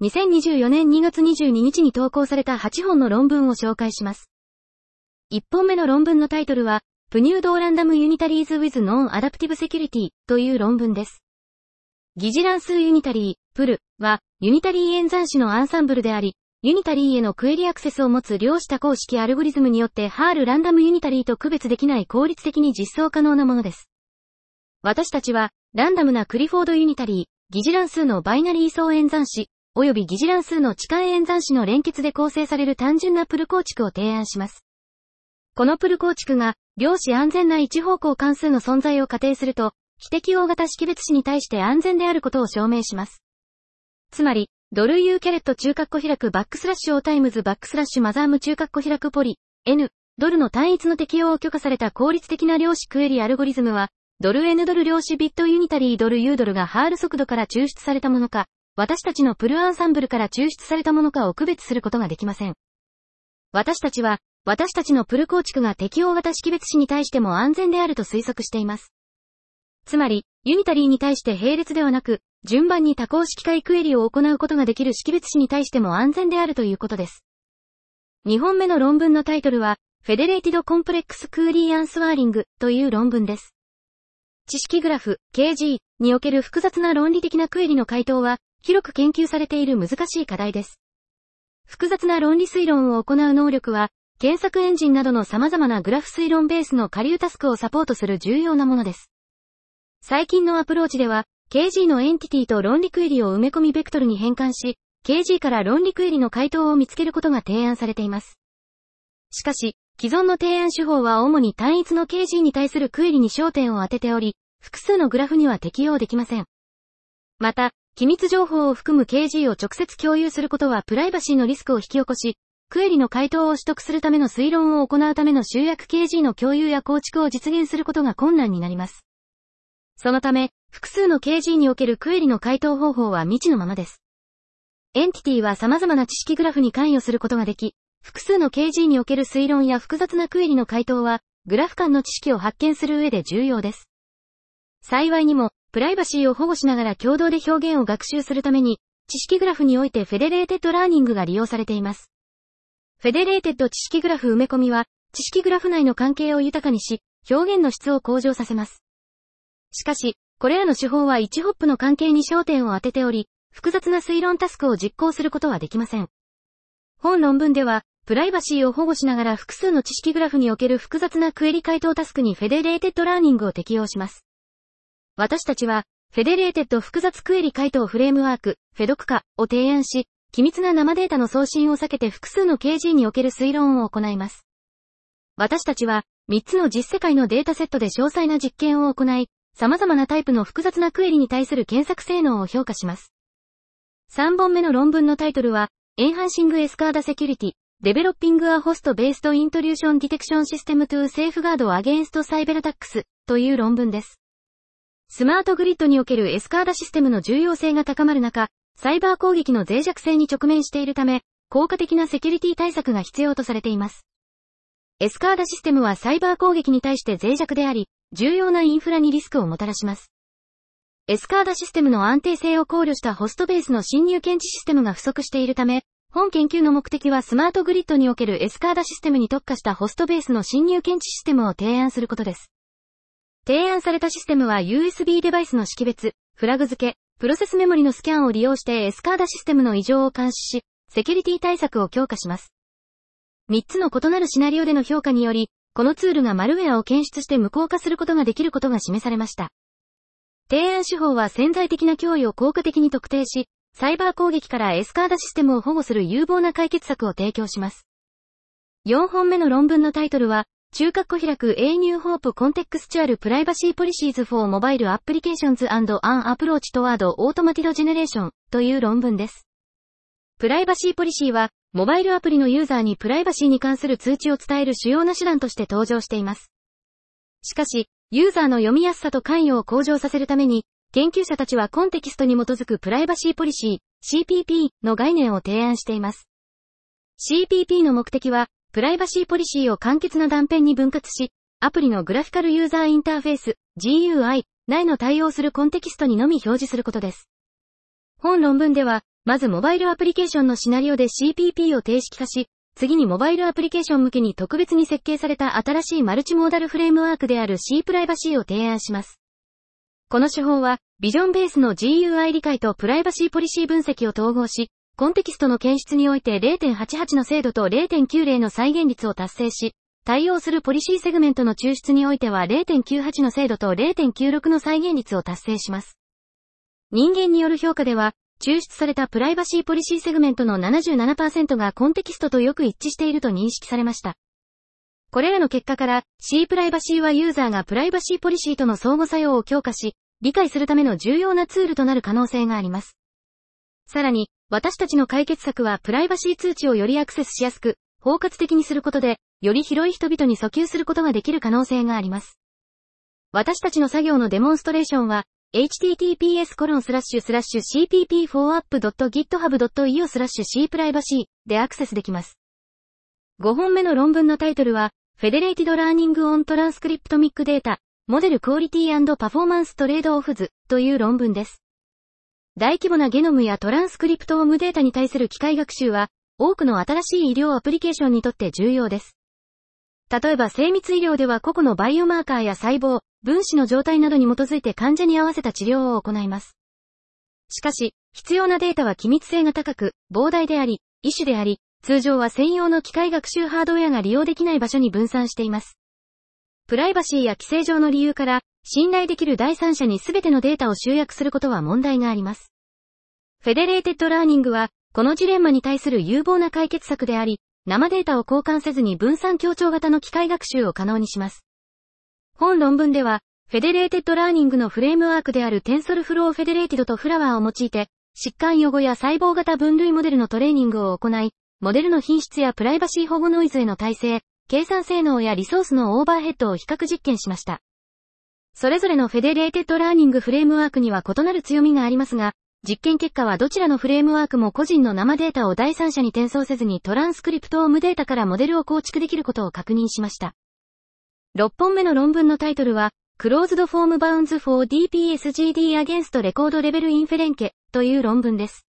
2024年2月22日に投稿された8本の論文を紹介します。1本目の論文のタイトルは、プニュードーランダムユニタリーズ with Non-Adaptive Security という論文です。ギジランスユニタリー、プルは、ユニタリー演算子のアンサンブルであり、ユニタリーへのクエリアクセスを持つ量子多項式アルゴリズムによってハールランダムユニタリーと区別できない効率的に実装可能なものです。私たちは、ランダムなクリフォードユニタリー、疑似乱数のバイナリー位相演算子、及び疑似乱数の置換演算子の連結で構成される単純な PRU 構築を提案します。この PRU 構築が、量子安全な一方向関数の存在を仮定すると、非適応型識別子に対して安全であることを証明します。つまり、ドル U キャレット中括弧開くバックスラッシュオータイムズバックスラッシュマザーム中括弧開くポリ、N、ドルの単一の適用を許可された効率的な量子クエリアルゴリズムは、ドル N ドル量子ビットユニタリードル U ドルがハール速度から抽出されたものか、私たちのプルアンサンブルから抽出されたものかを区別することができません。私たちは、私たちのプル構築が適応型識別子に対しても安全であると推測しています。つまり、ユニタリーに対して並列ではなく、順番に多項式解クエリを行うことができる識別子に対しても安全であるということです。2本目の論文のタイトルは、 Federated Complex Query Answering という論文です。知識グラフ、KG における複雑な論理的なクエリの回答は、広く研究されている難しい課題です。複雑な論理推論を行う能力は、検索エンジンなどの様々なグラフ推論ベースの下流タスクをサポートする重要なものです。最近のアプローチでは、KG のエンティティと論理クエリを埋め込みベクトルに変換し、KG から論理クエリの回答を見つけることが提案されています。しかし、既存の提案手法は主に単一の KG に対するクエリに焦点を当てており、複数のグラフには適用できません。また、機密情報を含む KG を直接共有することはプライバシーのリスクを引き起こし、クエリの回答を取得するための推論を行うための集約 KG の共有や構築を実現することが困難になります。そのため、複数の KG におけるクエリの回答方法は未知のままです。エンティティは様々な知識グラフに関与することができ、複数の KG における推論や複雑なクエリの回答は、グラフ間の知識を発見する上で重要です。幸いにも、プライバシーを保護しながら共同で表現を学習するために、知識グラフにおいて federated learning が利用されています。 federated 知識グラフ埋め込みは、知識グラフ内の関係を豊かにし、表現の質を向上させます。しかし、これらの手法は1ホップの関係に焦点を当てており、複雑な推論タスクを実行することはできません。本論文では、プライバシーを保護しながら複数の知識グラフにおける複雑なクエリ回答タスクに federated learning を適用します。私たちは、 federated 複雑クエリ回答フレームワーク、 FedCQA を提案し、機密な生データの送信を避けて複数の KG における推論を行います。私たちは、3つの実世界のデータセットで詳細な実験を行い、様々なタイプの複雑なクエリに対する検索性能を評価します。3本目の論文のタイトルは、 Enhancing SCADA Security、Developing a Host-Based Intrusion Detection System to Safeguard Against Cyberattacks という論文です。スマートグリッドにおける SCADA システムの重要性が高まる中、サイバー攻撃の脆弱性に直面しているため、効果的なセキュリティ対策が必要とされています。 SCADA システムはサイバー攻撃に対して脆弱であり、重要なインフラにリスクをもたらします。エスカーダシステムの安定性を考慮したホストベースの侵入検知システムが不足しているため、本研究の目的はスマートグリッドにおけるエスカーダシステムに特化したホストベースの侵入検知システムを提案することです。提案されたシステムは USB デバイスの識別、フラグ付け、プロセスメモリのスキャンを利用してエスカーダシステムの異常を監視し、セキュリティ対策を強化します。3つの異なるシナリオでの評価により、このツールがマルウェアを検出して無効化することができることが示されました。提案手法は潜在的な脅威を効果的に特定し、サイバー攻撃からエスカーダシステムを保護する有望な解決策を提供します。4本目の論文のタイトルは、中括弧開く A New Hope Contextual Privacy Policies for Mobile Applications and an Approach Toward Automated Generation という論文です。プライバシーポリシーは、モバイルアプリのユーザーにプライバシーに関する通知を伝える主要な手段として登場しています。しかし、ユーザーの読みやすさと関与を向上させるために、研究者たちはコンテキストに基づくプライバシーポリシー、CPP の概念を提案しています。CPP の目的は、プライバシーポリシーを簡潔な断片に分割し、アプリのグラフィカルユーザーインターフェース、GUI 内の対応するコンテキストにのみ表示することです。本論文では、まずモバイルアプリケーションのシナリオで CPP を定式化し、次にモバイルアプリケーション向けに特別に設計された新しいマルチモーダルフレームワークである C プライバシーを提案します。この手法は、ビジョンベースの GUI 理解とプライバシーポリシー分析を統合し、コンテキストの検出において0.88の精度と0.90の再現率を達成し、対応するポリシーセグメントの抽出においては0.98の精度と0.96の再現率を達成します。人間による評価では、抽出されたプライバシーポリシーセグメントの77%がコンテキストとよく一致していると認識されました。これらの結果から C プライバシーはユーザーがプライバシーポリシーとの相互作用を強化し、理解するための重要なツールとなる可能性があります。さらに、私たちの解決策はプライバシー通知をよりアクセスしやすく、包括的にすることで、より広い人々に訴求することができる可能性があります。私たちの作業のデモンストレーションは、https://cpp4app.github.io スラッシュ c プライバシーでアクセスできます。5本目の論文のタイトルは、Federated Learning on Transcriptomic Data Model Quality and Performance Trade-offs という論文です。大規模なゲノムやトランスクリプトームデータに対する機械学習は、多くの新しい医療アプリケーションにとって重要です。例えば精密医療では個々のバイオマーカーや細胞、分子の状態などに基づいて患者に合わせた治療を行います。しかし、必要なデータは機密性が高く、膨大であり、異種であり、通常は専用の機械学習ハードウェアが利用できない場所に分散しています。プライバシーや規制上の理由から、信頼できる第三者に全てのデータを集約することは問題があります。 Federated learning は、このジレンマに対する有望な解決策であり、生データを交換せずに分散協調型の機械学習を可能にします。本論文では、federated learning のフレームワークである TensorFlow Federated とフラワーを用いて、疾患予後や細胞型分類モデルのトレーニングを行い、モデルの品質やプライバシー保護ノイズへの耐性、計算性能やリソースのオーバーヘッドを比較実験しました。それぞれの federated learning フレームワークには異なる強みがありますが、実験結果はどちらのフレームワークも個人の生データを第三者に転送せずにトランスクリプトームデータからモデルを構築できることを確認しました。6本目の論文のタイトルは、Closed Form Bounds for DPSGD Against Record Level Inference という論文です。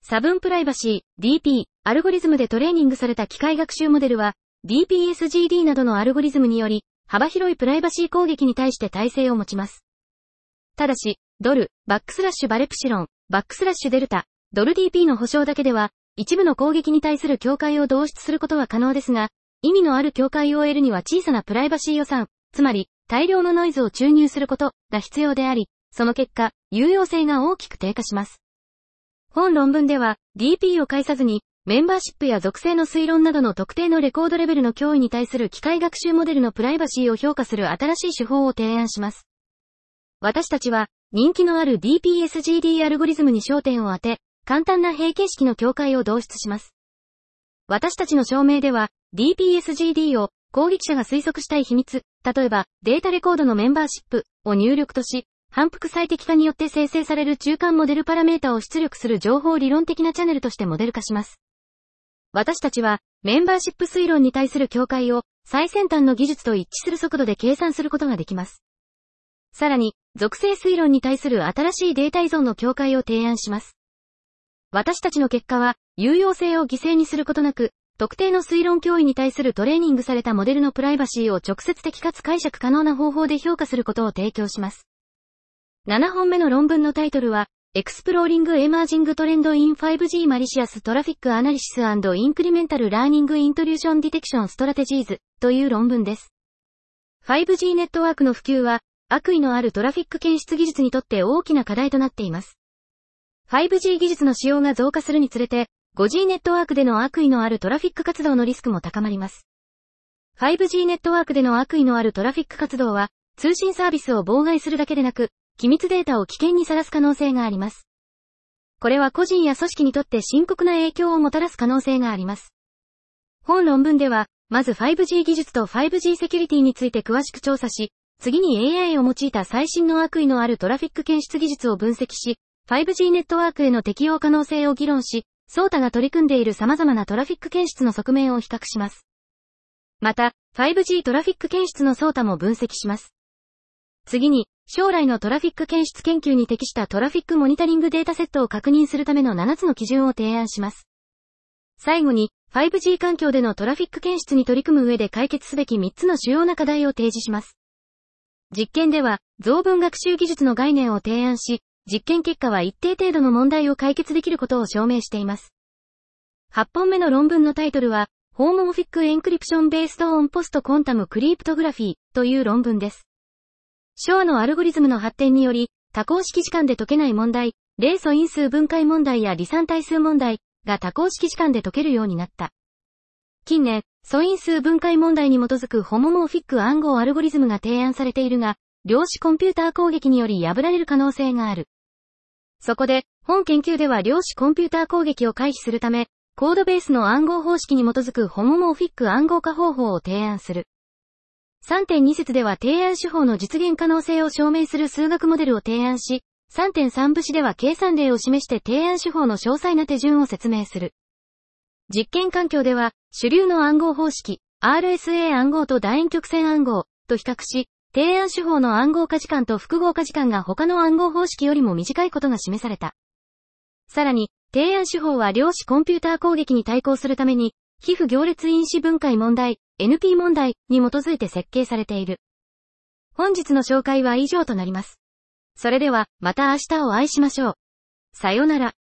差分プライバシー、DP、アルゴリズムでトレーニングされた機械学習モデルは、DPSGD などのアルゴリズムにより、幅広いプライバシー攻撃に対して耐性を持ちます。ただし、ドル、バックスラッシュバレプシロン、バックスラッシュデルタ、ドル DP の保証だけでは、一部の攻撃に対する境界を導出することは可能ですが、意味のある境界を得るには小さなプライバシー予算、つまり、大量のノイズを注入することが必要であり、その結果、有用性が大きく低下します。本論文では、DP を介さずに、メンバーシップや属性の推論などの特定のレコードレベルの脅威に対する機械学習モデルのプライバシーを評価する新しい手法を提案します。私たちは、人気のある DPSGD アルゴリズムに焦点を当て、簡単な平形式の境界を導出します。私たちの証明では、DPSGD を攻撃者が推測したい秘密、例えばデータレコードのメンバーシップを入力とし、反復最適化によって生成される中間モデルパラメータを出力する情報理論的なチャンネルとしてモデル化します。私たちは、メンバーシップ推論に対する境界を、最先端の技術と一致する速度で計算することができます。さらに、属性推論に対する新しいデータ依存の境界を提案します。私たちの結果は、有用性を犠牲にすることなく、特定の推論脅威に対するトレーニングされたモデルのプライバシーを直接的かつ解釈可能な方法で評価することを提供します。7本目の論文のタイトルは、Exploring Emerging Trend in 5G Malicious Traffic Analysis and Incremental Learning Intrusion Detection Strategies という論文です。5G ネットワークの普及は、悪意のあるトラフィック検出技術にとって大きな課題となっています。5G 技術の使用が増加するにつれて、5G ネットワークでの悪意のあるトラフィック活動のリスクも高まります。5G ネットワークでの悪意のあるトラフィック活動は、通信サービスを妨害するだけでなく、機密データを危険にさらす可能性があります。これは個人や組織にとって深刻な影響をもたらす可能性があります。本論文では、まず 5G 技術と 5G セキュリティについて詳しく調査し、次に AI を用いた最新の悪意のあるトラフィック検出技術を分析し、5G ネットワークへの適用可能性を議論し、ソータが取り組んでいる様々なトラフィック検出の側面を比較します。また、5G トラフィック検出のソータも分析します。次に、将来のトラフィック検出研究に適したトラフィックモニタリングデータセットを確認するための7つの基準を提案します。最後に、5G 環境でのトラフィック検出に取り組む上で解決すべき3つの主要な課題を提示します。実験では、増分学習技術の概念を提案し、実験結果は一定程度の問題を解決できることを証明しています。8本目の論文のタイトルは、ホーモモフィックエンクリプションベーストオンポストコンタムクリプトグラフィーという論文です。昭和のアルゴリズムの発展により、多項式時間で解けない問題、例素因数分解問題や離散対数問題、が多項式時間で解けるようになった。近年、素因数分解問題に基づくホモモーフィック暗号アルゴリズムが提案されているが、量子コンピューター攻撃により破られる可能性がある。そこで、本研究では量子コンピューター攻撃を回避するため、コードベースの暗号方式に基づくホモモーフィック暗号化方法を提案する。3.2節では提案手法の実現可能性を証明する数学モデルを提案し、3.3部詞では計算例を示して提案手法の詳細な手順を説明する。実験環境では、主流の暗号方式、RSA 暗号と楕円曲線暗号と比較し、提案手法の暗号化時間と複合化時間が他の暗号方式よりも短いことが示された。さらに、提案手法は量子コンピューター攻撃に対抗するために、皮膚行列因子分解問題、NP 問題に基づいて設計されている。本日の紹介は以上となります。それでは、また明日をお会いしましょう。さよなら。